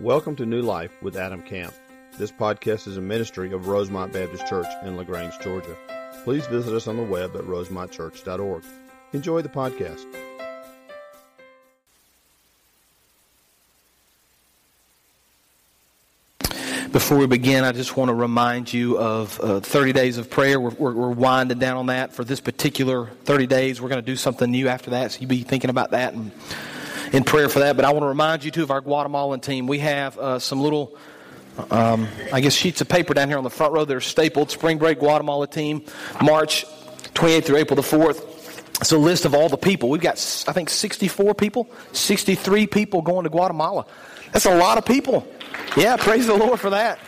Welcome to New Life with Adam Camp. This podcast is a ministry of Rosemont Baptist Church in LaGrange, Georgia. Please visit us on the web at rosemontchurch.org. Enjoy the podcast. Before we begin, I just want to remind you of uh, 30 days of prayer. We're, we're, we're, winding down on that for this particular 30 days. We're going to do something new after that, so you be thinking about that and in prayer for that. But I want to remind you too of our Guatemalan team. We have uh, some little, um, I guess, sheets of paper down here on the front row that are stapled. Spring break Guatemala team, March 28th through April the 4th. It's a list of all the people. We've got, I think, 64 people, 63 people going to Guatemala. That's a lot of people. Yeah, praise the Lord for that.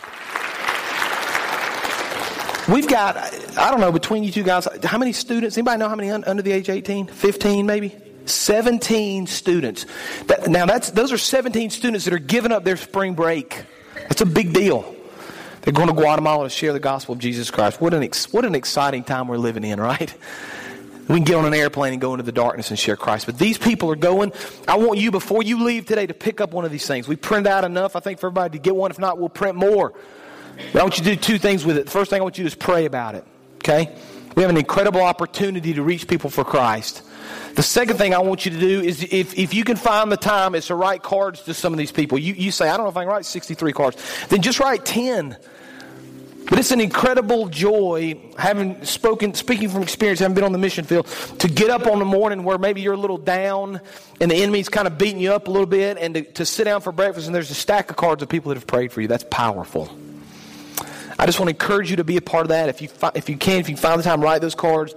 We've got, I don't know, between you two guys, how many students? Anybody know how many under the age 18? 15 maybe? 17 students. That, now, that's, those are 17 students that are giving up their spring break. That's a big deal. They're going to Guatemala to share the gospel of Jesus Christ. What an, ex, what an exciting time we're living in, right? We can get on an airplane and go into the darkness and share Christ. But these people are going. I want you, before you leave today, to pick up one of these things. We print out enough, I think, for everybody to get one. If not, we'll print more. But I want you to do two things with it. The first thing I want you to do is pray about it. Okay? We have an incredible opportunity to reach people for Christ. The second thing I want you to do is if, if you can find the time, is to write cards to some of these people. You, you say, I don't know if I can write 63 cards. Then just write 10. But it's an incredible joy, having spoken, speaking from experience, having been on the mission field, to get up on the morning where maybe you're a little down and the enemy's kind of beating you up a little bit, and to, to sit down for breakfast and there's a stack of cards of people that have prayed for you. That's powerful. I just want to encourage you to be a part of that. If you, if you can, if you find the time, write those cards.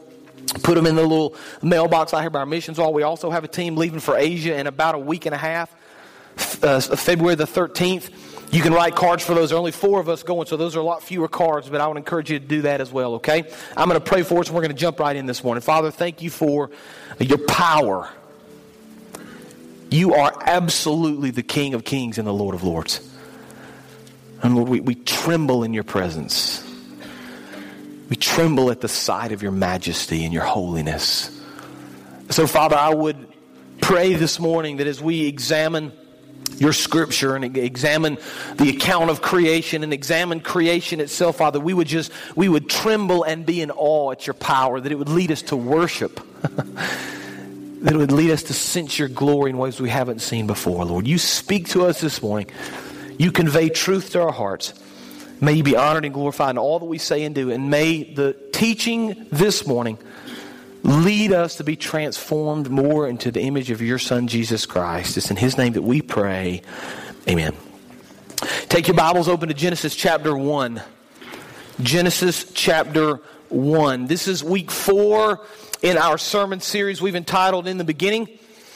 Put them in the little mailbox out here by our missions hall. We also have a team leaving for Asia in about a week and a half, uh, February the 13th. You can write cards for those. There are only four of us going, so those are a lot fewer cards, but I would encourage you to do that as well, okay? I'm going to pray for us, and we're going to jump right in this morning. Father, thank you for your power. You are absolutely the King of kings and the Lord of lords. And Lord, we, we tremble in your presence. We tremble at the sight of your majesty and your holiness. So, Father, I would pray this morning that as we examine your scripture and examine the account of creation and examine creation itself, Father, we would just, we would tremble and be in awe at your power, that it would lead us to worship, that it would lead us to sense your glory in ways we haven't seen before, Lord. You speak to us this morning. You convey truth to our hearts. May you be honored and glorified in all that we say and do. And may the teaching this morning lead us to be transformed more into the image of your Son, Jesus Christ. It's in His name that we pray. Amen. Take your Bibles open to Genesis chapter 1. Genesis chapter 1. This is week four in our sermon series we've entitled In the Beginning.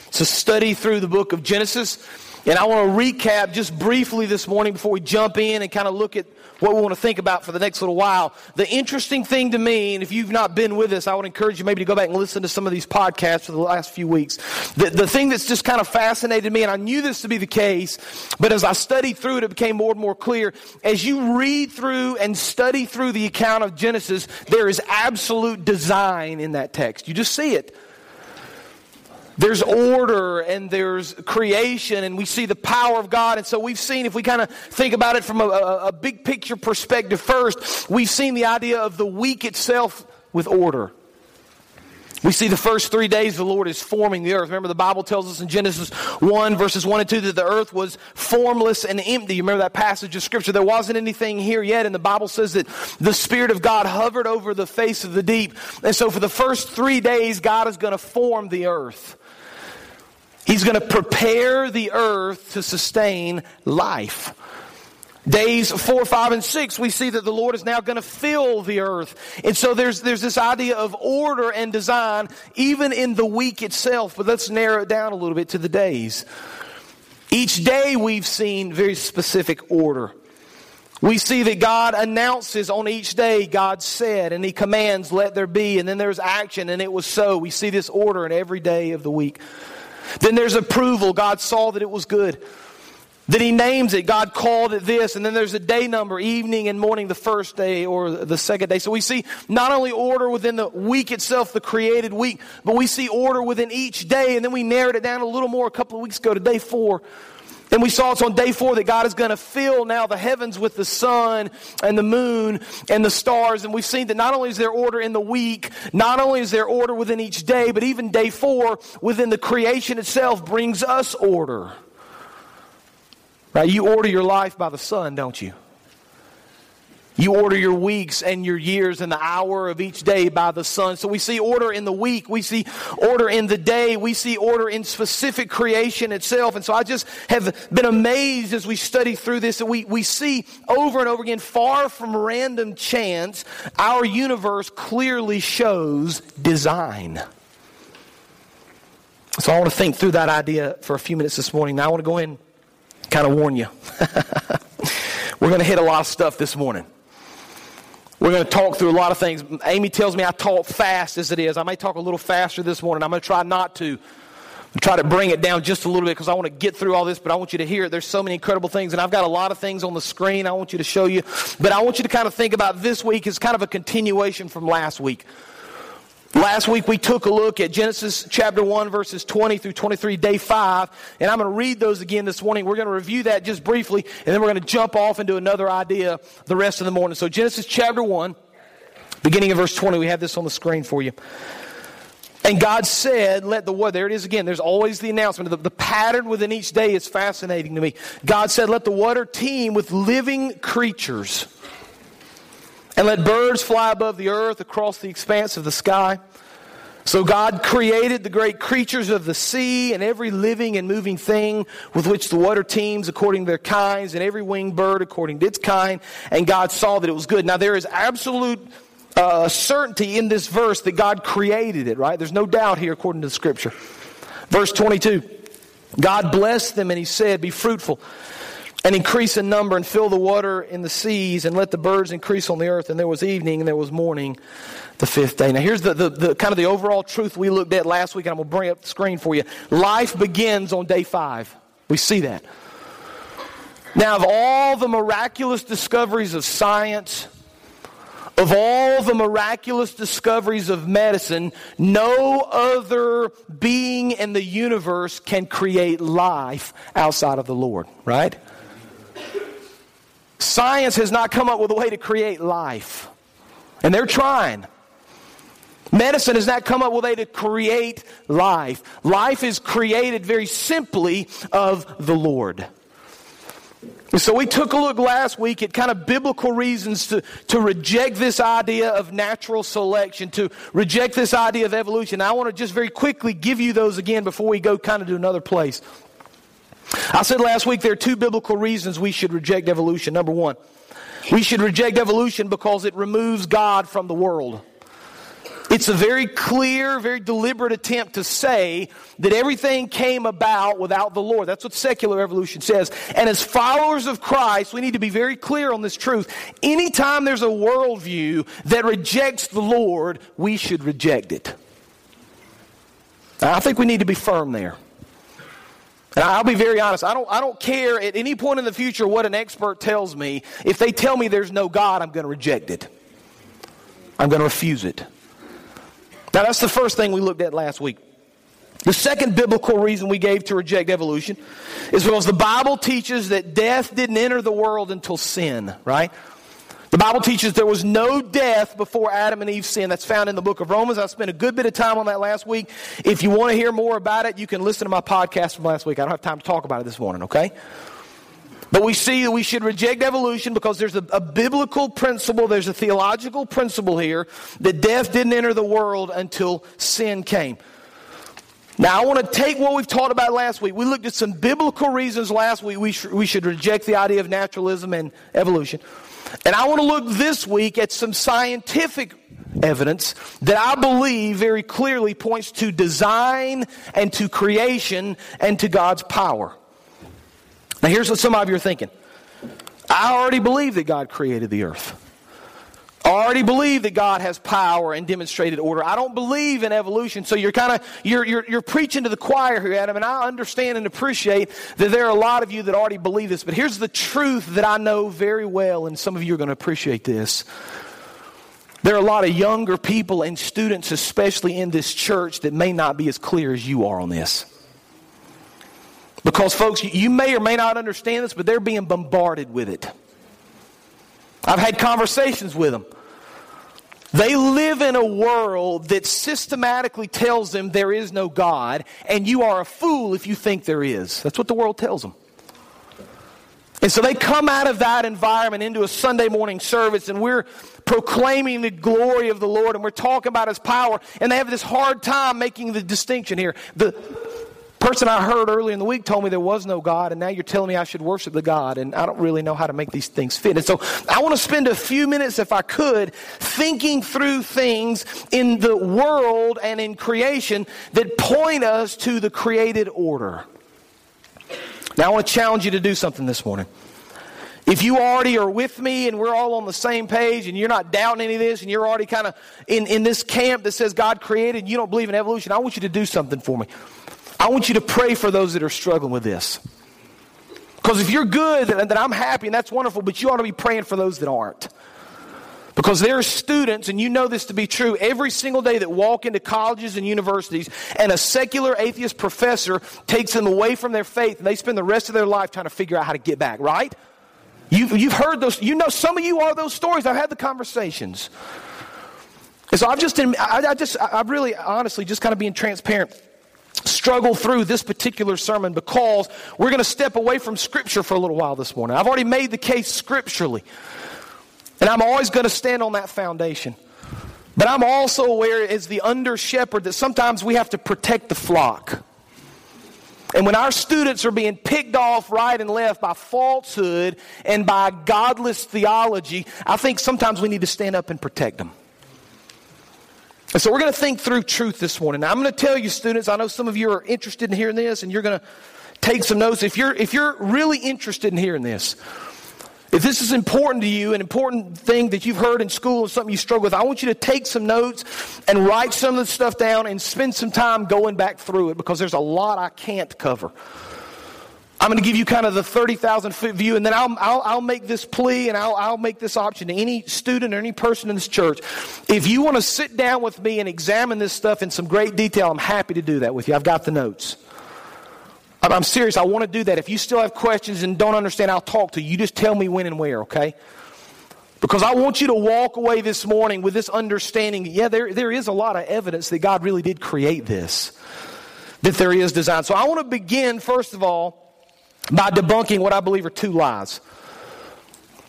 It's a study through the book of Genesis. And I want to recap just briefly this morning before we jump in and kind of look at what we want to think about for the next little while. The interesting thing to me, and if you've not been with us, I would encourage you maybe to go back and listen to some of these podcasts for the last few weeks. The, the thing that's just kind of fascinated me, and I knew this to be the case, but as I studied through it, it became more and more clear. As you read through and study through the account of Genesis, there is absolute design in that text. You just see it. There's order and there's creation, and we see the power of God. And so we've seen, if we kind of think about it from a, a, big picture perspective first, we've seen the idea of the week itself with order. We see the first three days the Lord is forming the earth. Remember, the Bible tells us in Genesis 1, verses 1 and 2, that the earth was formless and empty. You remember that passage of Scripture? There wasn't anything here yet, and the Bible says that the Spirit of God hovered over the face of the deep. And so, for the first three days, God is going to form the earth. He's going to prepare the earth to sustain life. Days four, five, and six, we see that the Lord is now going to fill the earth. And so there's, there's this idea of order and design, even in the week itself. But let's narrow it down a little bit to the days. Each day we've seen very specific order. We see that God announces on each day, God said, and He commands, let there be, and then there's action, and it was so. We see this order in every day of the week. Then there's approval. God saw that it was good. Then he names it. God called it this. And then there's a day number, evening and morning, the first day or the second day. So we see not only order within the week itself, the created week, but we see order within each day. And then we narrowed it down a little more a couple of weeks ago to day four. And we saw it's on day four that God is going to fill now the heavens with the sun and the moon and the stars. And we've seen that not only is there order in the week, not only is there order within each day, but even day four within the creation itself brings us order. Right? You order your life by the sun, don't you? You order your weeks and your years and the hour of each day by the sun. So we see order in the week. We see order in the day. We see order in specific creation itself. And so I just have been amazed as we study through this that we, we see over and over again, far from random chance, our universe clearly shows design. So I want to think through that idea for a few minutes this morning. Now I want to go in kind of warn you. We're going to hit a lot of stuff this morning. We're going to talk through a lot of things. Amy tells me I talk fast as it is. I may talk a little faster this morning. I'm going to try not to. try to bring it down just a little bit because I want to get through all this, but I want you to hear it. There's so many incredible things, and I've got a lot of things on the screen I want you to show you. But I want you to kind of think about this week as kind of a continuation from last week. Last week we took a look at Genesis chapter 1 verses 20 through 23, day 5, and I'm going to read those again this morning. We're going to review that just briefly, and then we're going to jump off into another idea the rest of the morning. So Genesis chapter 1, beginning of verse 20, we have this on the screen for you. And God said, let the water, there it is again, there's always the announcement. The, the pattern within each day is fascinating to me. God said, let the water teem with living creatures and let birds fly above the earth across the expanse of the sky. So God created the great creatures of the sea and every living and moving thing with which the water teems according to their kinds and every winged bird according to its kind. And God saw that it was good. Now there is absolute uh, certainty in this verse that God created it, right? There's no doubt here according to the scripture. Verse 22. God blessed them and he said, be fruitful and increase in number and fill the water in the seas and let the birds increase on the earth. And there was evening and there was morning the fifth day. Now here's the, the, the kind of the overall truth we looked at last week, and I'm going to bring up the screen for you. Life begins on day five. We see that. Now, of all the miraculous discoveries of science, of all the miraculous discoveries of medicine, no other being in the universe can create life outside of the Lord, right? Science has not come up with a way to create life. And they're trying. Medicine has not come up with a way to create life. Life is created very simply of the Lord. So we took a look last week at kind of biblical reasons to, to reject this idea of natural selection, to reject this idea of evolution. I want to just very quickly give you those again before we go kind of to another place. I said last week there are two biblical reasons we should reject evolution. Number one, we should reject evolution because it removes God from the world. It's a very clear, very deliberate attempt to say that everything came about without the Lord. That's what secular evolution says. And as followers of Christ, we need to be very clear on this truth. Anytime there's a worldview that rejects the Lord, we should reject it. I think we need to be firm there. And I'll be very honest, I don't, I don't care at any point in the future what an expert tells me. If they tell me there's no God, I'm going to reject it. I'm going to refuse it. Now, that's the first thing we looked at last week. The second biblical reason we gave to reject evolution is because the Bible teaches that death didn't enter the world until sin, right? The Bible teaches there was no death before Adam and Eve sinned. That's found in the book of Romans. I spent a good bit of time on that last week. If you want to hear more about it, you can listen to my podcast from last week. I don't have time to talk about it this morning, okay? But we see that we should reject evolution because there's a, a, biblical principle, there's a theological principle here that death didn't enter the world until sin came. Now, I want to take what we've taught about last week. We looked at some biblical reasons last week we, sh- we should reject the idea of naturalism and evolution. And I want to look this week at some scientific evidence that I believe very clearly points to design and to creation and to God's power. Now, here's what some of you are thinking I already believe that God created the earth. Already believe that God has power and demonstrated order. I don't believe in evolution. So you're kind of, you're, you're, you're preaching to the choir here, Adam, and I understand and appreciate that there are a lot of you that already believe this. But here's the truth that I know very well, and some of you are going to appreciate this. There are a lot of younger people and students, especially in this church, that may not be as clear as you are on this. Because, folks, you may or may not understand this, but they're being bombarded with it. I've had conversations with them. They live in a world that systematically tells them there is no God, and you are a fool if you think there is. That's what the world tells them. And so they come out of that environment into a Sunday morning service, and we're proclaiming the glory of the Lord, and we're talking about His power, and they have this hard time making the distinction here. The person I heard earlier in the week told me there was no God, and now you're telling me I should worship the God, and I don't really know how to make these things fit. And so I want to spend a few minutes, if I could, thinking through things in the world and in creation that point us to the created order. Now, I want to challenge you to do something this morning. If you already are with me and we're all on the same page and you're not doubting any of this and you're already kind of in, in this camp that says God created and you don't believe in evolution, I want you to do something for me. I want you to pray for those that are struggling with this. Because if you're good, then, then I'm happy and that's wonderful, but you ought to be praying for those that aren't. Because there are students, and you know this to be true, every single day that walk into colleges and universities, and a secular atheist professor takes them away from their faith, and they spend the rest of their life trying to figure out how to get back, right? You've, you've heard those, you know, some of you are those stories. I've had the conversations. And so I've just, I, I just, I've really, honestly, just kind of being transparent struggle through this particular sermon because we're going to step away from Scripture for a little while this morning. I've already made the case scripturally. And I'm always going to stand on that foundation. But I'm also aware, as the under shepherd, that sometimes we have to protect the flock. And when our students are being picked off right and left by falsehood and by godless theology, I think sometimes we need to stand up and protect them. And so we're going to think through truth this morning. Now, I'm going to tell you, students, I know some of you are interested in hearing this and you're going to take some notes. If you're, if you're really interested in hearing this, if this is important to you, an important thing that you've heard in school and something you struggle with, I want you to take some notes and write some of the stuff down and spend some time going back through it because there's a lot I can't cover. I'm going to give you kind of the 30,000 foot view, and then I'll, I'll, I'll, make this plea and I'll, I'll make this option to any student or any person in this church. If you want to sit down with me and examine this stuff in some great detail, I'm happy to do that with you. I've got the notes. I'm serious. I want to do that. If you still have questions and don't understand, I'll talk to you. You just tell me when and where, okay? Because I want you to walk away this morning with this understanding yeah, there, there is a lot of evidence that God really did create this, that there is design. So I want to begin, first of all, by debunking what I believe are two lies.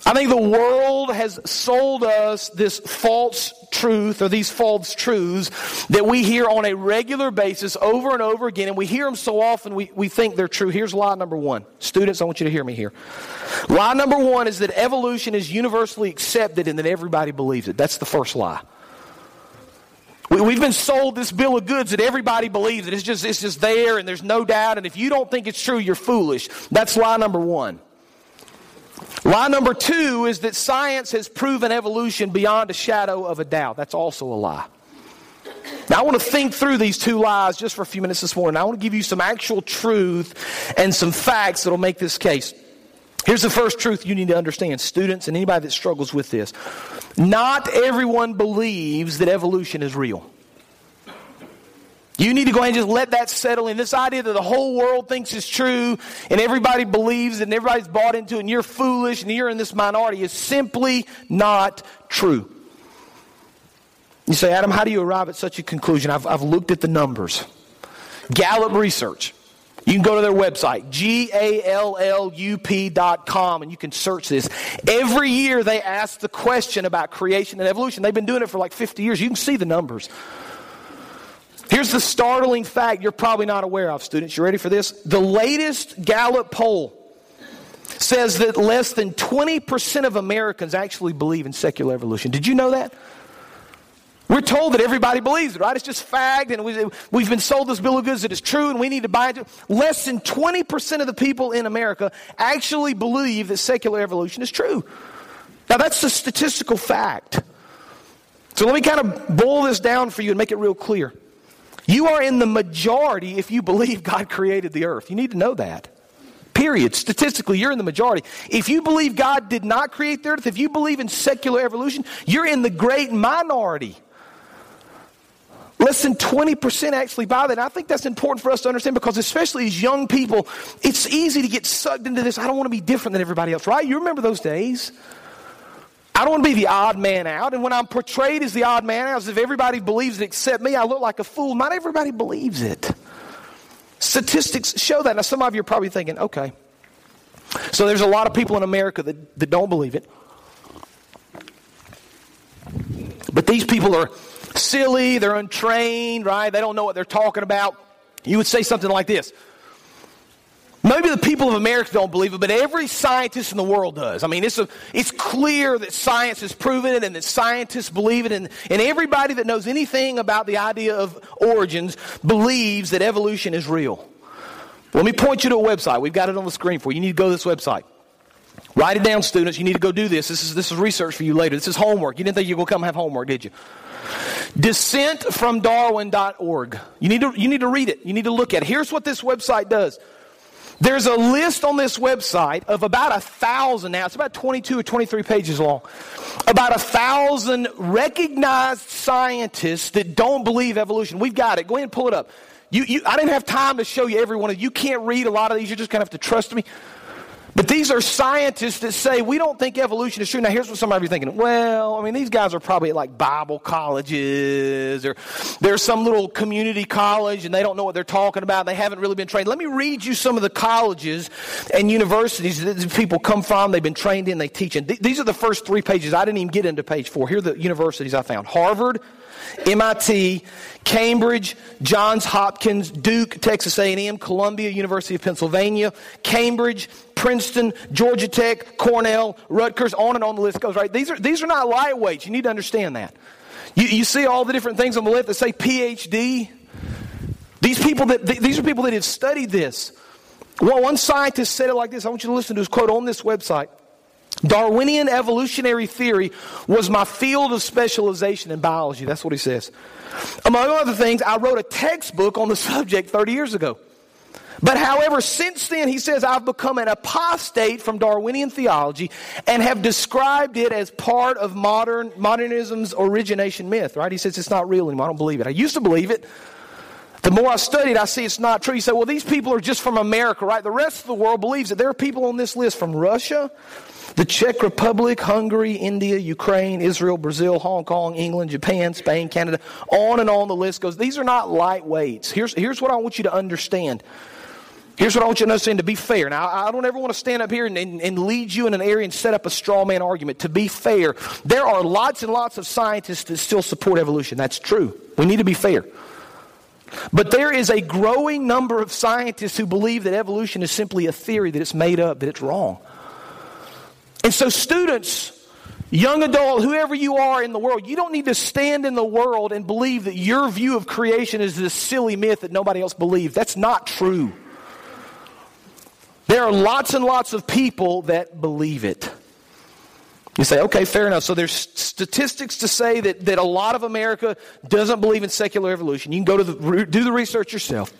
I think the world has sold us this false truth or these false truths that we hear on a regular basis over and over again, and we hear them so often we, we think they're true. Here's lie number one. Students, I want you to hear me here. Lie number one is that evolution is universally accepted and that everybody believes it. That's the first lie. We, have been sold this bill of goods that everybody believes it. It's just, it's just there and there's no doubt, and if you don't think it's true, you're foolish. That's lie number one. Lie number two is that science has proven evolution beyond a shadow of a doubt. That's also a lie. Now, I want to think through these two lies just for a few minutes this morning. I want to give you some actual truth and some facts that will make this case. Here's the first truth you need to understand, students and anybody that struggles with this. Not everyone believes that evolution is real. You need to go ahead and just let that settle in. This idea that the whole world thinks is true and everybody believes and everybody's bought into it and you're foolish and you're in this minority is simply not true. You say, Adam, how do you arrive at such a conclusion? I've, I've looked at the numbers. Gallup Research. You can go to their website, G-A-L-L-U-P dot com, and you can search this. Every year they ask the question about creation and evolution. They've been doing it for like 50 years. You can see the numbers. Here's the startling fact you're probably not aware of, students. You ready for this? The latest Gallup poll says that less than 20% of Americans actually believe in secular evolution. Did you know that? We're told that everybody believes it, right? It's just fact, and we, have been sold this bill of goods that is true, and we need to buy it. Less than 20% of the people in America actually believe that secular evolution is true. Now, that's a statistical fact. So let me kind of boil this down for you and make it real clear. You are in the majority if you believe God created the earth. You need to know that. Period. Statistically, you're in the majority. If you believe God did not create the earth, if you believe in secular evolution, you're in the great minority. Less than 20% actually buy that. And I think that's important for us to understand because, especially as young people, it's easy to get sucked into this. I don't want to be different than everybody else, right? You remember those days? I don't want to be the odd man out. And when I'm portrayed as the odd man out, as if everybody believes it except me, I look like a fool. Not everybody believes it. Statistics show that. Now, some of you are probably thinking, okay, so there's a lot of people in America that, that don't believe it. But these people are silly, they're untrained, right? They don't know what they're talking about. You would say something like this. Maybe the people of America don't believe it, but every scientist in the world does. I mean, it's, a, it's clear that science has proven it and that scientists believe it, and, and everybody that knows anything about the idea of origins believes that evolution is real. Let me point you to a website. We've got it on the screen for you. You need to go to this website. Write it down, students. You need to go do this. This is, this is research for you later. This is homework. You didn't think you were going to come have homework, did you? Dissentfromdarwin.org. You need, to, you need to read it. You need to look at it. Here's what this website does. There's a list on this website of about a thousand now, it's about 22 or 23 pages long, about a thousand recognized scientists that don't believe evolution. We've got it. Go ahead and pull it up. You, you, I didn't have time to show you every one of you. You can't read a lot of these. You're just going to have to trust me. But these are scientists that say we don't think evolution is true. Now, here's what some of you are thinking. Well, I mean, these guys are probably at like Bible colleges or there's some little community college and they don't know what they're talking about. They haven't really been trained. Let me read you some of the colleges and universities that these people come from. They've been trained in, they teach in. These are the first three pages. I didn't even get into page four. Here are the universities I found Harvard, MIT, Cambridge, Johns Hopkins, Duke, Texas A&M, Columbia, University of Pennsylvania, Cambridge, Princeton, Georgia Tech, Cornell, Rutgers, on and on the list goes, right? These are, these are not lightweights. You need to understand that. You, you see all the different things on the left that say PhD. These people that, these are people that have studied this. Well, one scientist said it like this. I want you to listen to his quote on this website. Darwinian evolutionary theory was my field of specialization in biology. That's what he says. Among other things, I wrote a textbook on the subject 30 years ago. But however, since then, he says, I've become an apostate from Darwinian theology and have described it as part of modern, modernism's origination myth, right? He says it's not real anymore. I don't believe it. I used to believe it. The more I studied, I see it's not true. You say, well, these people are just from America, right? The rest of the world believes it. There are people on this list from Russia, the Czech Republic, Hungary, India, Ukraine, Israel, Brazil, Hong Kong, England, Japan, Spain, Canada, on and on the list goes. These are not lightweights. Here's, here's what I want you to understand. Here's what I want you to understand to be fair. Now, I don't ever want to stand up here and, and, and, lead you in an area and set up a straw man argument. To be fair, there are lots and lots of scientists that still support evolution. That's true. We need to be fair. But there is a growing number of scientists who believe that evolution is simply a theory, that it's made up, that it's wrong. And so, students, young adult, whoever you are in the world, you don't need to stand in the world and believe that your view of creation is this silly myth that nobody else believes. That's not true. There are lots and lots of people that believe it. You say, okay, fair enough. So there's statistics to say that, that a lot of America doesn't believe in secular evolution. You can go to the, do the research yourself.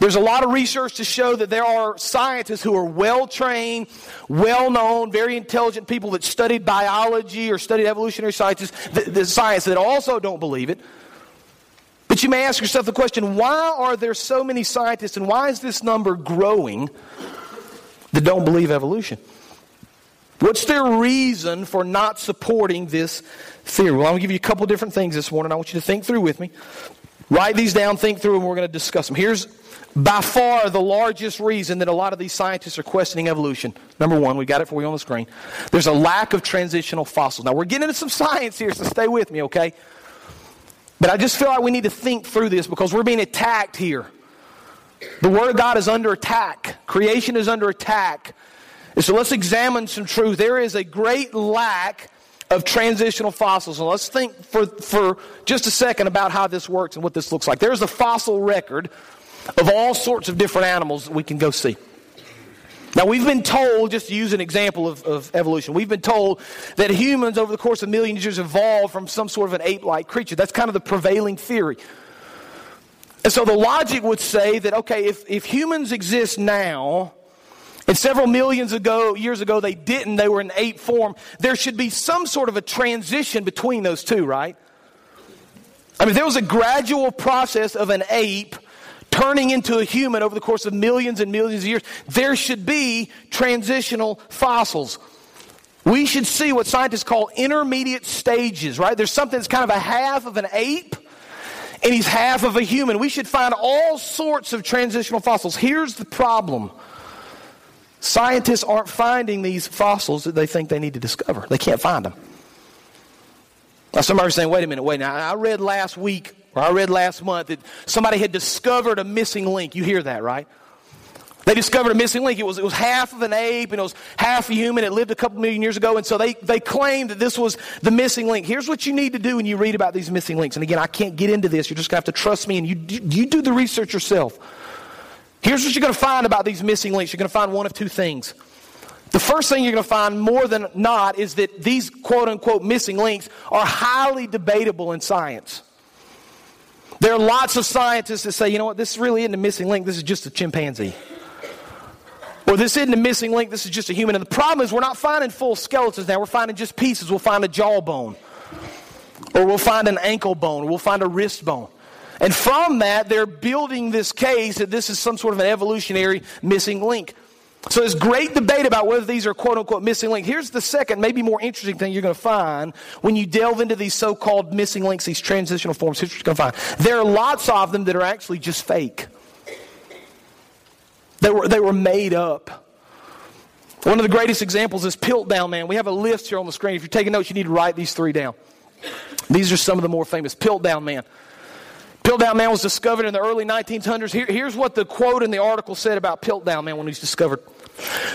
There's a lot of research to show that there are scientists who are well trained, well known, very intelligent people that studied biology or studied evolutionary sciences, the, the science that also don't believe it. But you may ask yourself the question why are there so many scientists and why is this number growing that don't believe evolution? What's their reason for not supporting this theory? Well, I'm going to give you a couple different things this morning. I want you to think through with me. Write these down, think through, and we're going to discuss them. Here's by far the largest reason that a lot of these scientists are questioning evolution. Number one, we got it for you on the screen. There's a lack of transitional fossils. Now, we're getting into some science here, so stay with me, okay? But I just feel like we need to think through this because we're being attacked here. The Word of God is under attack, creation is under attack. And so let's examine some truth. There is a great lack of transitional fossils. And let's think for, for just a second about how this works and what this looks like. There's a fossil record of all sorts of different animals that we can go see. Now, we've been told, just to use an example of, of, evolution, we've been told that humans over the course of millions of years evolved from some sort of an ape like creature. That's kind of the prevailing theory. And so the logic would say that, okay, if, if humans exist now, and several millions ago, years ago, they didn't, they were in ape form, there should be some sort of a transition between those two, right? I mean, there was a gradual process of an ape turning into a human over the course of millions and millions of years. There should be transitional fossils. We should see what scientists call intermediate stages, right? There's something that's kind of a half of an ape and he's half of a human. We should find all sorts of transitional fossils. Here's the problem scientists aren't finding these fossils that they think they need to discover, they can't find them. Now, somebody's saying, wait a minute, wait. Now, I read last week, or I read last month, that somebody had discovered a missing link. You hear that, right? They discovered a missing link. It was, it was half of an ape and it was half a human. It lived a couple million years ago. And so they, they claimed that this was the missing link. Here's what you need to do when you read about these missing links. And again, I can't get into this. You're just going to have to trust me and you, you do the research yourself. Here's what you're going to find about these missing links. You're going to find one of two things. The first thing you're going to find more than not is that these quote unquote missing links are highly debatable in science. There are lots of scientists that say, you know what, this really isn't a missing link, this is just a chimpanzee. Or this isn't a missing link, this is just a human. And the problem is we're not finding full skeletons now, we're finding just pieces. We'll find a jawbone, or we'll find an ankle bone, or we'll find a wrist bone. And from that, they're building this case that this is some sort of an evolutionary missing link. So there's great debate about whether these are quote unquote missing links. Here's the second, maybe more interesting thing you're going to find when you delve into these so called missing links, these transitional forms. Here's what you're going to find. There are lots of them that are actually just fake. They were, they were made up. One of the greatest examples is Piltdown Man. We have a list here on the screen. If you're taking notes, you need to write these three down. These are some of the more famous. Piltdown Man. Piltdown Man was discovered in the early 1900s. Here, here's what the quote in the article said about Piltdown Man when he was discovered.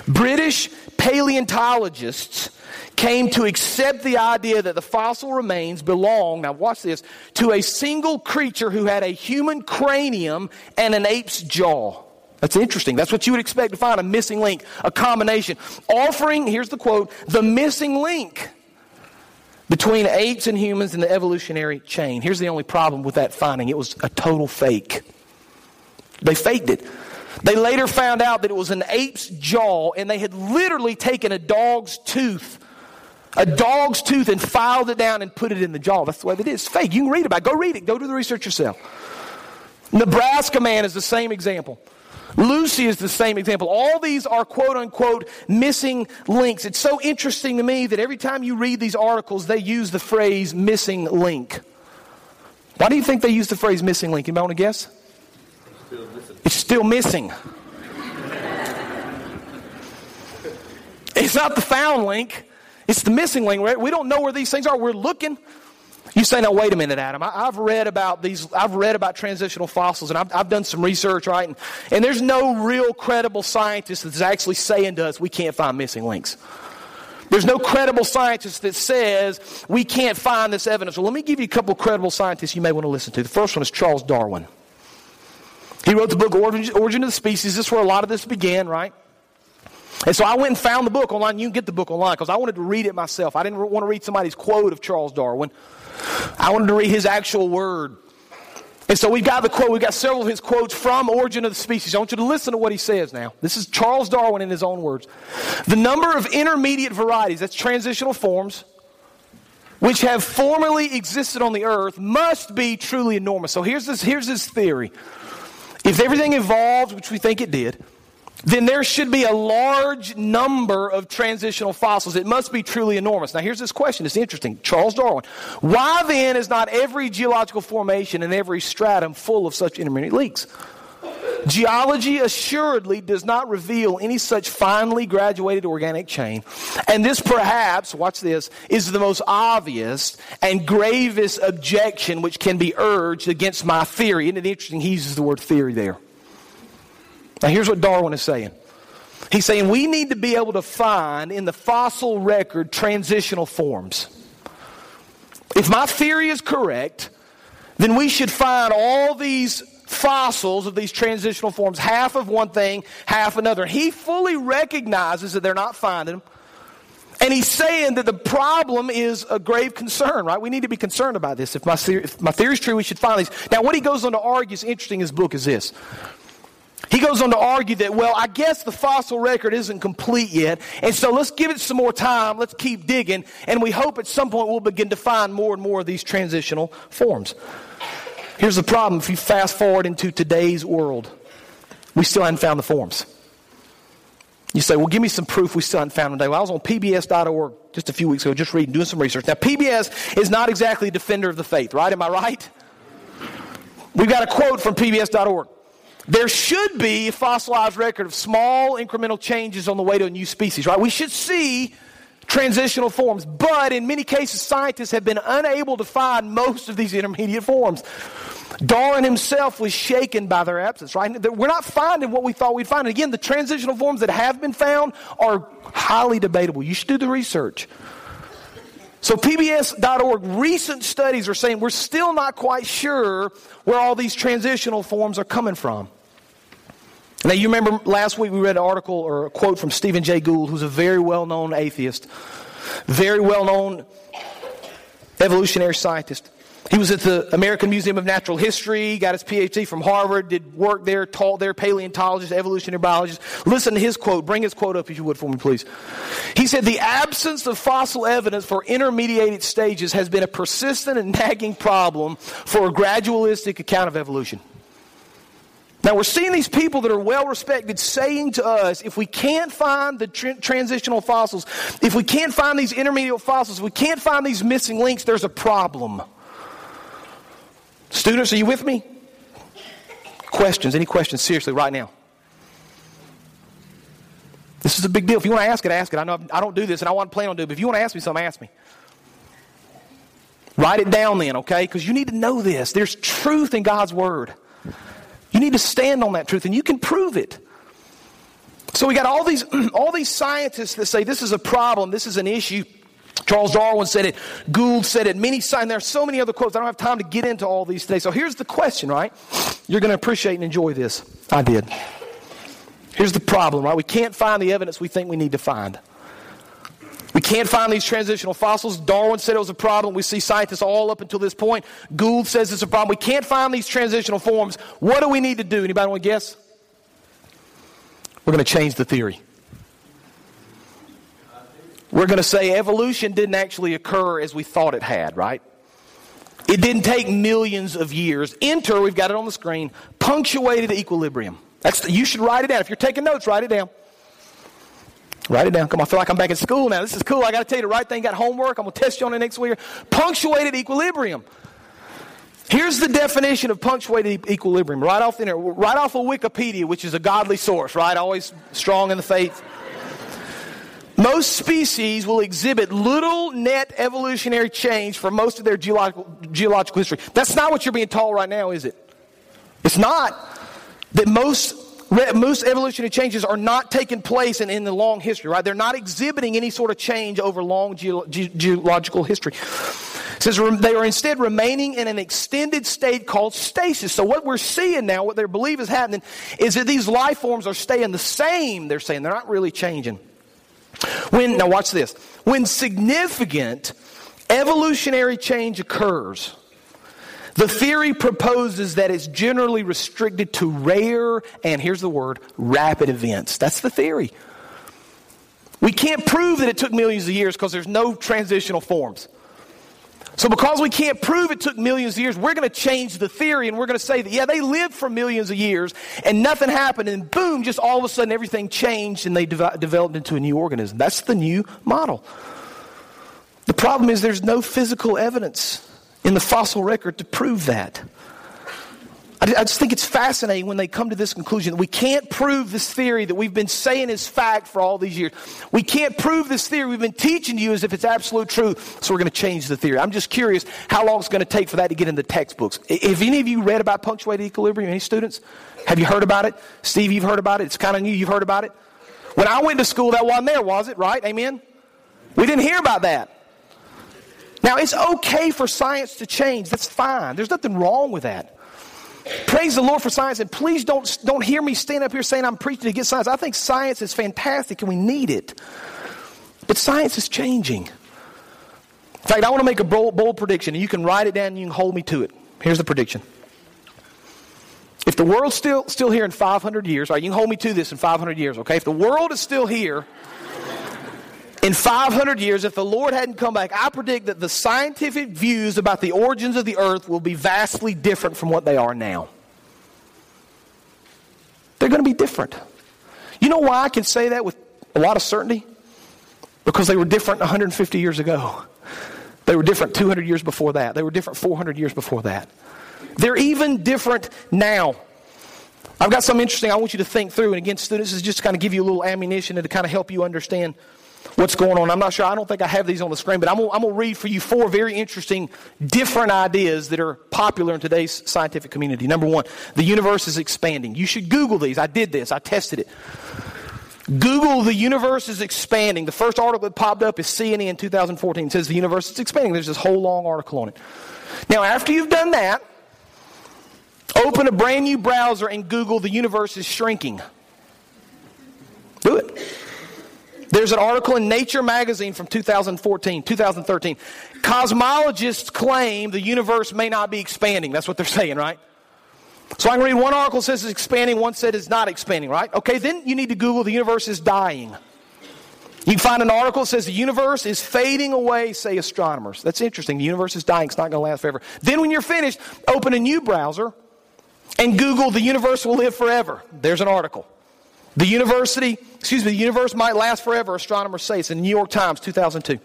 British paleontologists came to accept the idea that the fossil remains belong, now watch this, to a single creature who had a human cranium and an ape's jaw. That's interesting. That's what you would expect to find a missing link, a combination. Offering, here's the quote, the missing link between apes and humans in the evolutionary chain. Here's the only problem with that finding it was a total fake. They faked it. They later found out that it was an ape's jaw, and they had literally taken a dog's tooth, a dog's tooth, and filed it down and put it in the jaw. That's the way they did. It's fake. You can read about it. Go read it. Go do the research yourself. Nebraska man is the same example. Lucy is the same example. All these are quote unquote missing links. It's so interesting to me that every time you read these articles, they use the phrase missing link. Why do you think they use the phrase missing link? Anybody want to guess? It's still missing. it's not the found link, it's the missing link. right? We don't know where these things are. We're looking. You say, now wait a minute, Adam. I, have read about these, I've read about transitional fossils and I've, I've done some research, right? And, and there's no real credible scientist that's actually saying to us we can't find missing links. There's no credible scientist that says we can't find this evidence. Well, let me give you a couple credible scientists you may want to listen to. The first one is Charles Darwin. He wrote the book Origin, Origin of the Species. This is where a lot of this began, right? And so I went and found the book online. You can get the book online because I wanted to read it myself. I didn't want to read somebody's quote of Charles Darwin. I wanted to read his actual word. And so we've got the quote, we've got several of his quotes from Origin of the Species. I want you to listen to what he says now. This is Charles Darwin in his own words. The number of intermediate varieties, that's transitional forms, which have formerly existed on the earth must be truly enormous. So here's this, here's his theory. If everything evolved, which we think it did, then there should be a large number of transitional fossils. It must be truly enormous. Now, here's this question. It's interesting. Charles Darwin. Why then is not every geological formation and every stratum full of such intermediate leaks? Geology assuredly does not reveal any such finely graduated organic chain. And this, perhaps, watch this, is the most obvious and gravest objection which can be urged against my theory. Isn't it interesting? He uses the word theory there. Now, here's what Darwin is saying. He's saying we need to be able to find in the fossil record transitional forms. If my theory is correct, then we should find all these fossils of these transitional forms, half of one thing, half another. He fully recognizes that they're not finding them. And he's saying that the problem is a grave concern, right? We need to be concerned about this. If my, theory, if my theory is true, we should find these. Now, what he goes on to argue is interesting in his book is this. He goes on to argue that, well, I guess the fossil record isn't complete yet, and so let's give it some more time, let's keep digging, and we hope at some point we'll begin to find more and more of these transitional forms. Here's the problem if you fast forward into today's world, we still haven't found the forms. You say, well, give me some proof we still haven't found them today. Well, I was on PBS.org just a few weeks ago, just reading, doing some research. Now, PBS is not exactly a defender of the faith, right? Am I right? We've got a quote from PBS.org. There should be a fossilized record of small incremental changes on the way to a new species, right? We should see transitional forms, but in many cases, scientists have been unable to find most of these intermediate forms. Darwin himself was shaken by their absence, right? We're not finding what we thought we'd find. And again, the transitional forms that have been found are highly debatable. You should do the research. So, PBS.org, recent studies are saying we're still not quite sure where all these transitional forms are coming from. Now, you remember last week we read an article or a quote from Stephen Jay Gould, who's a very well known atheist, very well known evolutionary scientist. He was at the American Museum of Natural History, got his PhD from Harvard, did work there, taught there, paleontologist, evolutionary biologist. Listen to his quote. Bring his quote up if you would for me, please. He said, The absence of fossil evidence for intermediate stages has been a persistent and nagging problem for a gradualistic account of evolution. Now, we're seeing these people that are well respected saying to us if we can't find the tr- transitional fossils, if we can't find these intermediate fossils, we can't find these missing links, there's a problem. Students, are you with me? Questions? Any questions? Seriously, right now. This is a big deal. If you want to ask it, ask it. I know I don't do this and I want to plan on doing it, but if you want to ask me something, ask me. Write it down then, okay? Because you need to know this. There's truth in God's Word. You need to stand on that truth, and you can prove it. So we got all these, all these scientists that say this is a problem, this is an issue. Charles Darwin said it. Gould said it. Many sign. There are so many other quotes. I don't have time to get into all these today. So here's the question, right? You're going to appreciate and enjoy this. I did. Here's the problem, right? We can't find the evidence we think we need to find. We can't find these transitional fossils. Darwin said it was a problem. We see scientists all up until this point. Gould says it's a problem. We can't find these transitional forms. What do we need to do? Anybody want to guess? We're going to change the theory. We're going to say evolution didn't actually occur as we thought it had, right? It didn't take millions of years. Enter, we've got it on the screen, punctuated equilibrium. That's, you should write it down. If you're taking notes, write it down. Write it down. Come on, I feel like I'm back in school now. This is cool. I got to tell you the right thing. Got homework. I'm going to test you on it next week. Punctuated equilibrium. Here's the definition of punctuated equilibrium. Right off the right off of Wikipedia, which is a godly source, right? Always strong in the faith. Most species will exhibit little net evolutionary change for most of their geological, geological history. That's not what you're being told right now, is it? It's not. That most most evolutionary changes are not taking place in, in the long history, right? They're not exhibiting any sort of change over long ge- ge- geological history. It says they are instead remaining in an extended state called stasis. So what we're seeing now, what they believe is happening, is that these life forms are staying the same. They're saying they're not really changing. When now watch this. When significant evolutionary change occurs, the theory proposes that it's generally restricted to rare, and here's the word, rapid events. That's the theory. We can't prove that it took millions of years because there's no transitional forms. So, because we can't prove it took millions of years, we're going to change the theory and we're going to say that, yeah, they lived for millions of years and nothing happened, and boom, just all of a sudden everything changed and they de- developed into a new organism. That's the new model. The problem is there's no physical evidence in the fossil record to prove that. I, just think it's fascinating when they come to this conclusion that we can't prove this theory that we've been saying is fact for all these years. We can't prove this theory we've been teaching you as if it's absolute truth, so we're going to change the theory. I'm just curious how long it's going to take for that to get in the textbooks. Have any of you read about punctuated equilibrium? Any students? Have you heard about it? Steve, you've heard about it? It's kind of new. You've heard about it? When I went to school, that wasn't there, was it? Right? Amen? We didn't hear about that. Now, it's okay for science to change. That's fine. There's nothing wrong with that. Praise the Lord for science, and please don't, don't hear me stand up here saying I'm preaching against science. I think science is fantastic and we need it. But science is changing. In fact, I want to make a bold, bold prediction, and you can write it down and you can hold me to it. Here's the prediction. If the world's still, still here in 500 years, all right, you can hold me to this in 500 years, okay? If the world is still here In 500 years, if the Lord hadn't come back, I predict that the scientific views about the origins of the earth will be vastly different from what they are now. They're going to be different. You know why I can say that with a lot of certainty? Because they were different 150 years ago. They were different 200 years before that. They were different 400 years before that. They're even different now. I've got something interesting I want you to think through. And again, students, is just to kind of give you a little ammunition and to kind of help you understand what's going on. I'm not sure, I don't think I have these on the screen, but I'm going to read for you four very interesting, different ideas that are popular in today's scientific community. Number one, the universe is expanding. You should Google these. I did this, I tested it. Google the universe is expanding. The first article that popped up is CNN 2014. It says the universe is expanding. There's this whole long article on it. Now, after you've done that, open a brand new browser and Google the universe is shrinking. Do it. There's an article in Nature magazine from 2014, 2013. Cosmologists claim the universe may not be expanding. That's what they're saying, right? So I can read one article says it's expanding, one said it's not expanding, right? Okay, then you need to Google the universe is dying. You can find an article that says the universe is fading away, say astronomers. That's interesting. The universe is dying, it's not going to last forever. Then when you're finished, open a new browser and Google the universe will live forever. There's an article. The university, excuse me, the universe might last forever, astronomers say. It's in the New York Times, 2002.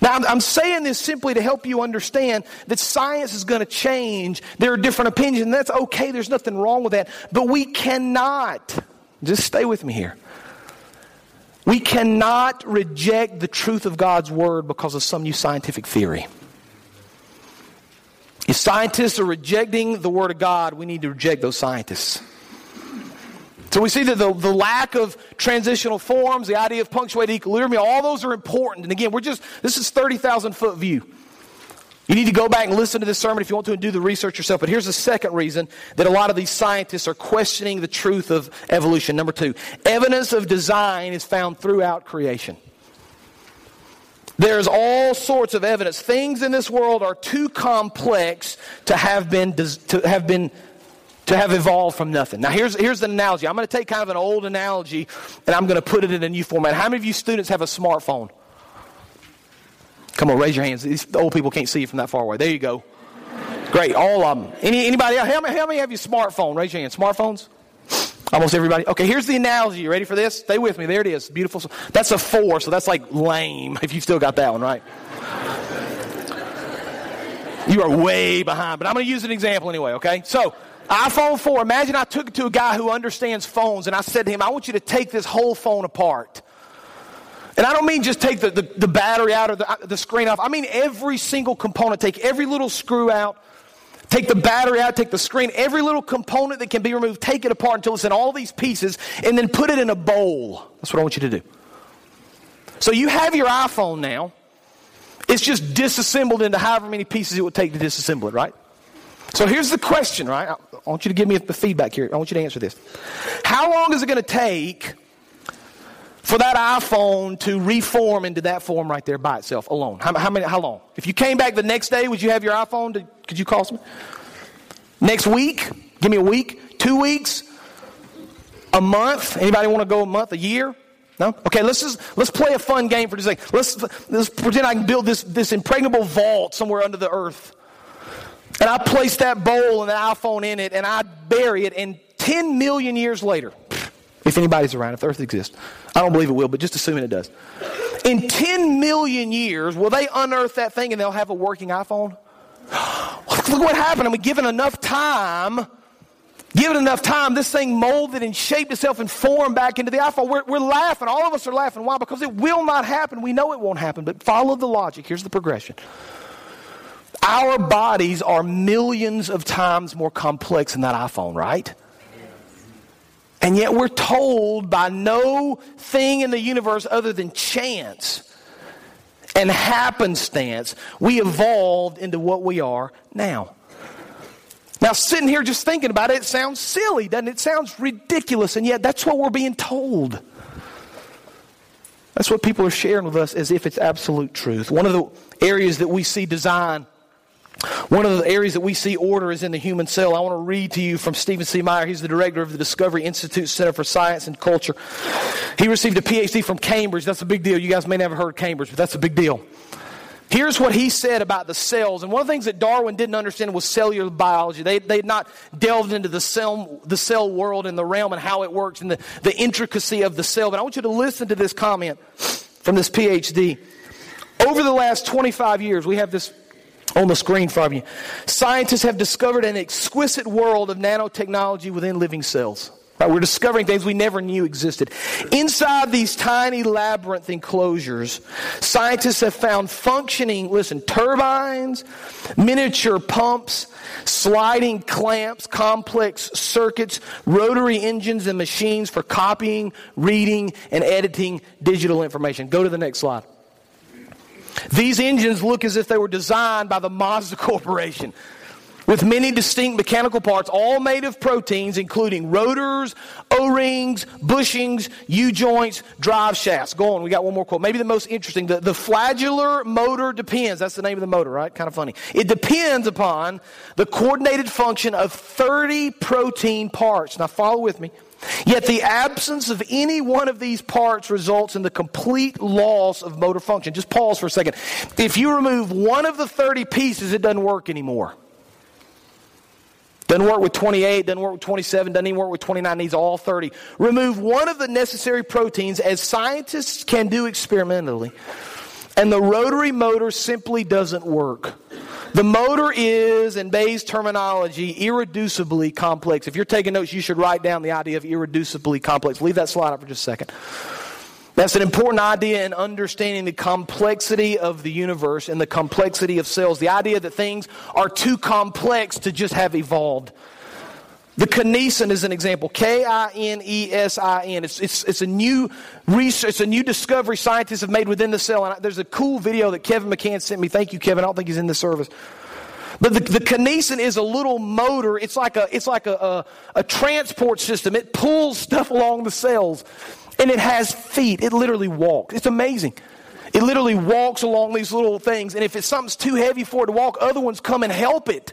Now, I'm saying this simply to help you understand that science is going to change. There are different opinions, and that's okay. There's nothing wrong with that. But we cannot, just stay with me here. We cannot reject the truth of God's Word because of some new scientific theory. If scientists are rejecting the Word of God, we need to reject those scientists. So we see that the, the lack of transitional forms, the idea of punctuated equilibrium, all those are important. And again, we're just, this is 30,000 foot view. You need to go back and listen to this sermon if you want to and do the research yourself. But here's the second reason that a lot of these scientists are questioning the truth of evolution. Number two, evidence of design is found throughout creation. There's all sorts of evidence. Things in this world are too complex to have been, to have been to have evolved from nothing. Now, here's, here's the analogy. I'm going to take kind of an old analogy and I'm going to put it in a new format. How many of you students have a smartphone? Come on, raise your hands. These old people can't see you from that far away. There you go. Great, all of them. Any, anybody else? How many, how many have your smartphone? Raise your hand. Smartphones? Almost everybody. Okay, here's the analogy. You ready for this? Stay with me. There it is. Beautiful. That's a four, so that's like lame if you still got that one, right? You are way behind, but I'm going to use an example anyway, okay? So, iPhone 4, imagine I took it to a guy who understands phones and I said to him, I want you to take this whole phone apart. And I don't mean just take the, the, the battery out or the, uh, the screen off. I mean every single component. Take every little screw out. Take the battery out, take the screen, every little component that can be removed, take it apart until it's in all these pieces, and then put it in a bowl. That's what I want you to do. So you have your iPhone now. It's just disassembled into however many pieces it would take to disassemble it, right? So here's the question, right? I want you to give me the feedback here. I want you to answer this. How long is it going to take for that iPhone to reform into that form right there by itself alone? How, how, many, how long? If you came back the next day, would you have your iPhone? To, could you call someone? Next week? Give me a week? Two weeks? A month? Anybody want to go a month? A year? No? Okay, let's just let's play a fun game for today. Let's let's pretend I can build this this impregnable vault somewhere under the earth. And I place that bowl and the iPhone in it and I bury it, and 10 million years later, if anybody's around, if the earth exists, I don't believe it will, but just assuming it does. In 10 million years, will they unearth that thing and they'll have a working iPhone? Look what happened. I mean, given enough time, given enough time, this thing molded and shaped itself and formed back into the iPhone. We're, we're laughing. All of us are laughing. Why? Because it will not happen. We know it won't happen, but follow the logic. Here's the progression. Our bodies are millions of times more complex than that iPhone, right? And yet we're told by no thing in the universe other than chance and happenstance, we evolved into what we are now. Now, sitting here just thinking about it, it sounds silly, doesn't it? It sounds ridiculous, and yet that's what we're being told. That's what people are sharing with us as if it's absolute truth. One of the areas that we see design One of the areas that we see order is in the human cell. I want to read to you from Stephen C. Meyer. He's the director of the Discovery Institute Center for Science and Culture. He received a PhD from Cambridge. That's a big deal. You guys may never heard Cambridge, but that's a big deal. Here's what he said about the cells. And one of the things that Darwin didn't understand was cellular biology. They, they had not delved into the cell, the cell world and the realm and how it works and the, the intricacy of the cell. But I want you to listen to this comment from this PhD. Over the last 25 years, we have this on the screen from you. Scientists have discovered an exquisite world of nanotechnology within living cells. Right, we're discovering things we never knew existed. Inside these tiny labyrinth enclosures, scientists have found functioning, listen, turbines, miniature pumps, sliding clamps, complex circuits, rotary engines, and machines for copying, reading, and editing digital information. Go to the next slide. These engines look as if they were designed by the Mazda Corporation with many distinct mechanical parts, all made of proteins, including rotors, O-rings, bushings, U-joints, drive shafts. Go on, we got one more quote. Maybe the most interesting. The, the flagellar motor depends, that's the name of the motor, right? Kind of funny. It depends upon the coordinated function of 30 protein parts. Now follow with me. Yet the absence of any one of these parts results in the complete loss of motor function. Just pause for a second. If you remove one of the 30 pieces, it doesn't work anymore. Doesn't work with 28, doesn't work with 27, doesn't even work with 29, needs all 30. Remove one of the necessary proteins, as scientists can do experimentally, and the rotary motor simply doesn't work. The motor is, in Behe's terminology, irreducibly complex. If you're taking notes, you should write down the idea of irreducibly complex. Leave that slide up for just a second. That's an important idea in understanding the complexity of the universe and the complexity of cells. The idea that things are too complex to just have evolved. The kinesin is an example. K I N E S I N. It's, it's, it's a new research, it's a new discovery scientists have made within the cell. And there's a cool video that Kevin McCann sent me. Thank you, Kevin. I don't think he's in the service. But the, the kinesin is a little motor. It's like a, it's like a, a, a transport system. It pulls stuff along the cells. And it has feet. It literally walks. It's amazing. It literally walks along these little things. And if it's something's too heavy for it to walk, other ones come and help it.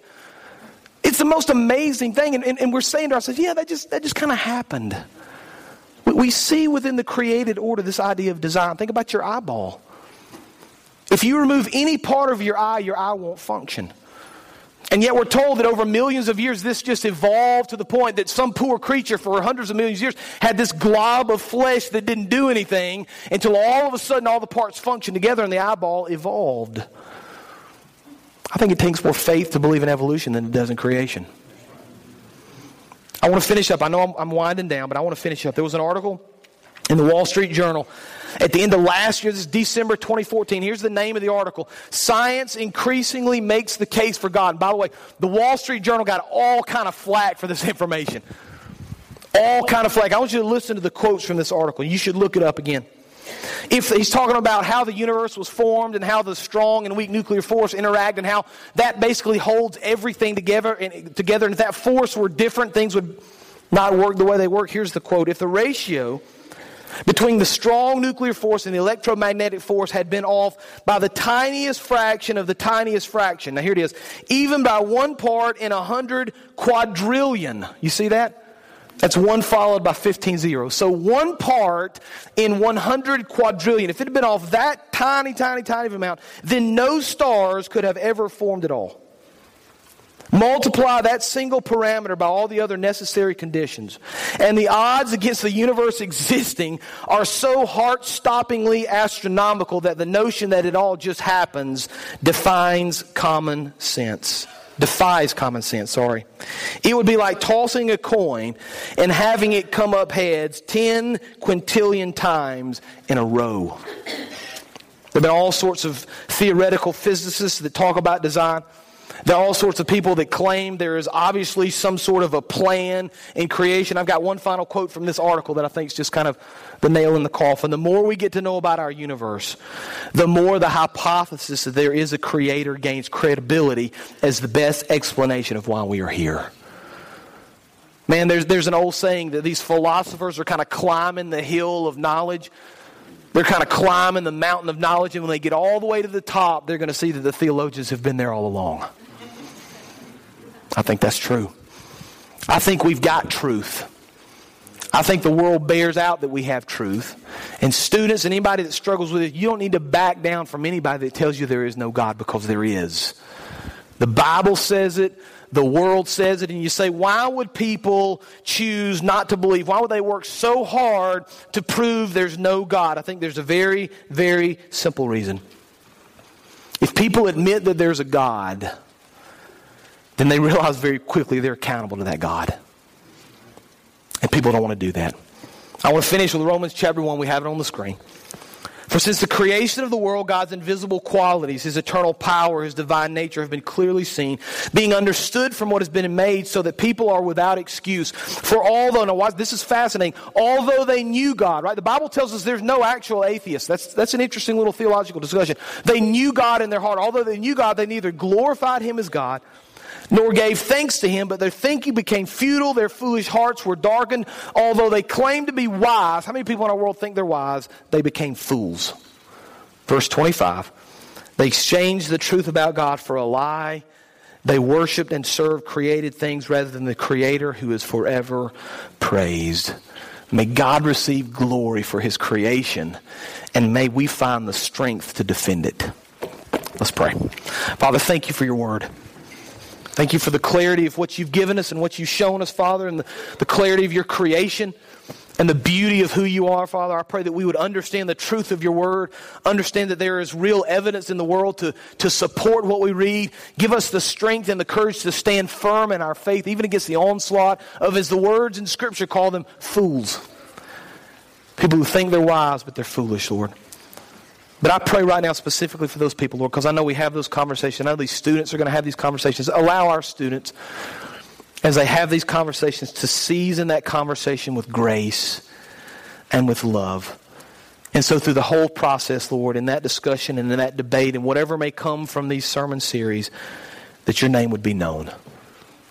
It's the most amazing thing. And, and, and we're saying to ourselves, yeah, that just, that just kind of happened. We, we see within the created order this idea of design. Think about your eyeball. If you remove any part of your eye, your eye won't function. And yet we're told that over millions of years, this just evolved to the point that some poor creature for hundreds of millions of years had this glob of flesh that didn't do anything until all of a sudden all the parts functioned together and the eyeball evolved. I think it takes more faith to believe in evolution than it does in creation. I want to finish up. I know I'm, I'm winding down, but I want to finish up. There was an article in the Wall Street Journal at the end of last year, this is December 2014. Here's the name of the article Science increasingly makes the case for God. And by the way, the Wall Street Journal got all kind of flack for this information. All kind of flack. I want you to listen to the quotes from this article. You should look it up again. If he's talking about how the universe was formed and how the strong and weak nuclear force interact and how that basically holds everything together and together and if that force were different things would not work the way they work here's the quote if the ratio between the strong nuclear force and the electromagnetic force had been off by the tiniest fraction of the tiniest fraction. Now here it is. Even by one part in a hundred quadrillion. You see that? That's one followed by 15 zeros. So one part in 100 quadrillion. If it had been off that tiny, tiny, tiny amount, then no stars could have ever formed at all. Multiply that single parameter by all the other necessary conditions. And the odds against the universe existing are so heart stoppingly astronomical that the notion that it all just happens defines common sense. Defies common sense, sorry. It would be like tossing a coin and having it come up heads 10 quintillion times in a row. There have been all sorts of theoretical physicists that talk about design. There are all sorts of people that claim there is obviously some sort of a plan in creation. I've got one final quote from this article that I think is just kind of the nail in the coffin. The more we get to know about our universe, the more the hypothesis that there is a creator gains credibility as the best explanation of why we are here. Man, there's, there's an old saying that these philosophers are kind of climbing the hill of knowledge. They're kind of climbing the mountain of knowledge, and when they get all the way to the top, they're going to see that the theologians have been there all along. I think that's true. I think we've got truth. I think the world bears out that we have truth. And students and anybody that struggles with it, you don't need to back down from anybody that tells you there is no God because there is. The Bible says it, the world says it, and you say, why would people choose not to believe? Why would they work so hard to prove there's no God? I think there's a very, very simple reason. If people admit that there's a God, then they realize very quickly they're accountable to that God. And people don't want to do that. I want to finish with Romans chapter 1. We have it on the screen. For since the creation of the world, God's invisible qualities, His eternal power, His divine nature have been clearly seen, being understood from what has been made, so that people are without excuse. For although, now this is fascinating, although they knew God, right? The Bible tells us there's no actual atheist. That's, that's an interesting little theological discussion. They knew God in their heart. Although they knew God, they neither glorified Him as God, nor gave thanks to him, but their thinking became futile, their foolish hearts were darkened. Although they claimed to be wise, how many people in our world think they're wise? They became fools. Verse 25. They exchanged the truth about God for a lie. They worshiped and served created things rather than the Creator who is forever praised. May God receive glory for His creation, and may we find the strength to defend it. Let's pray. Father, thank you for your word. Thank you for the clarity of what you've given us and what you've shown us, Father, and the, the clarity of your creation and the beauty of who you are, Father. I pray that we would understand the truth of your word, understand that there is real evidence in the world to, to support what we read. Give us the strength and the courage to stand firm in our faith, even against the onslaught of, as the words in Scripture call them, fools. People who think they're wise, but they're foolish, Lord. But I pray right now specifically for those people, Lord, because I know we have those conversations. I know these students are going to have these conversations. Allow our students, as they have these conversations, to season that conversation with grace and with love. And so, through the whole process, Lord, in that discussion and in that debate and whatever may come from these sermon series, that your name would be known.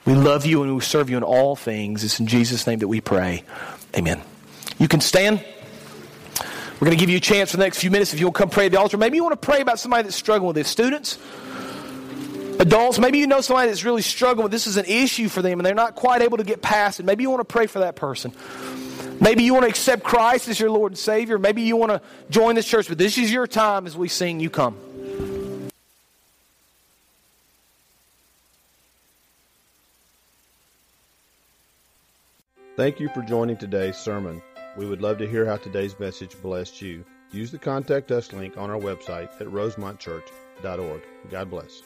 We love you and we serve you in all things. It's in Jesus' name that we pray. Amen. You can stand. We're going to give you a chance for the next few minutes if you'll come pray at the altar. Maybe you want to pray about somebody that's struggling with this. Students, adults, maybe you know somebody that's really struggling with this is an issue for them and they're not quite able to get past it. Maybe you want to pray for that person. Maybe you want to accept Christ as your Lord and Savior. Maybe you want to join this church, but this is your time as we sing, You Come. Thank you for joining today's sermon. We would love to hear how today's message blessed you. Use the Contact Us link on our website at rosemontchurch.org. God bless.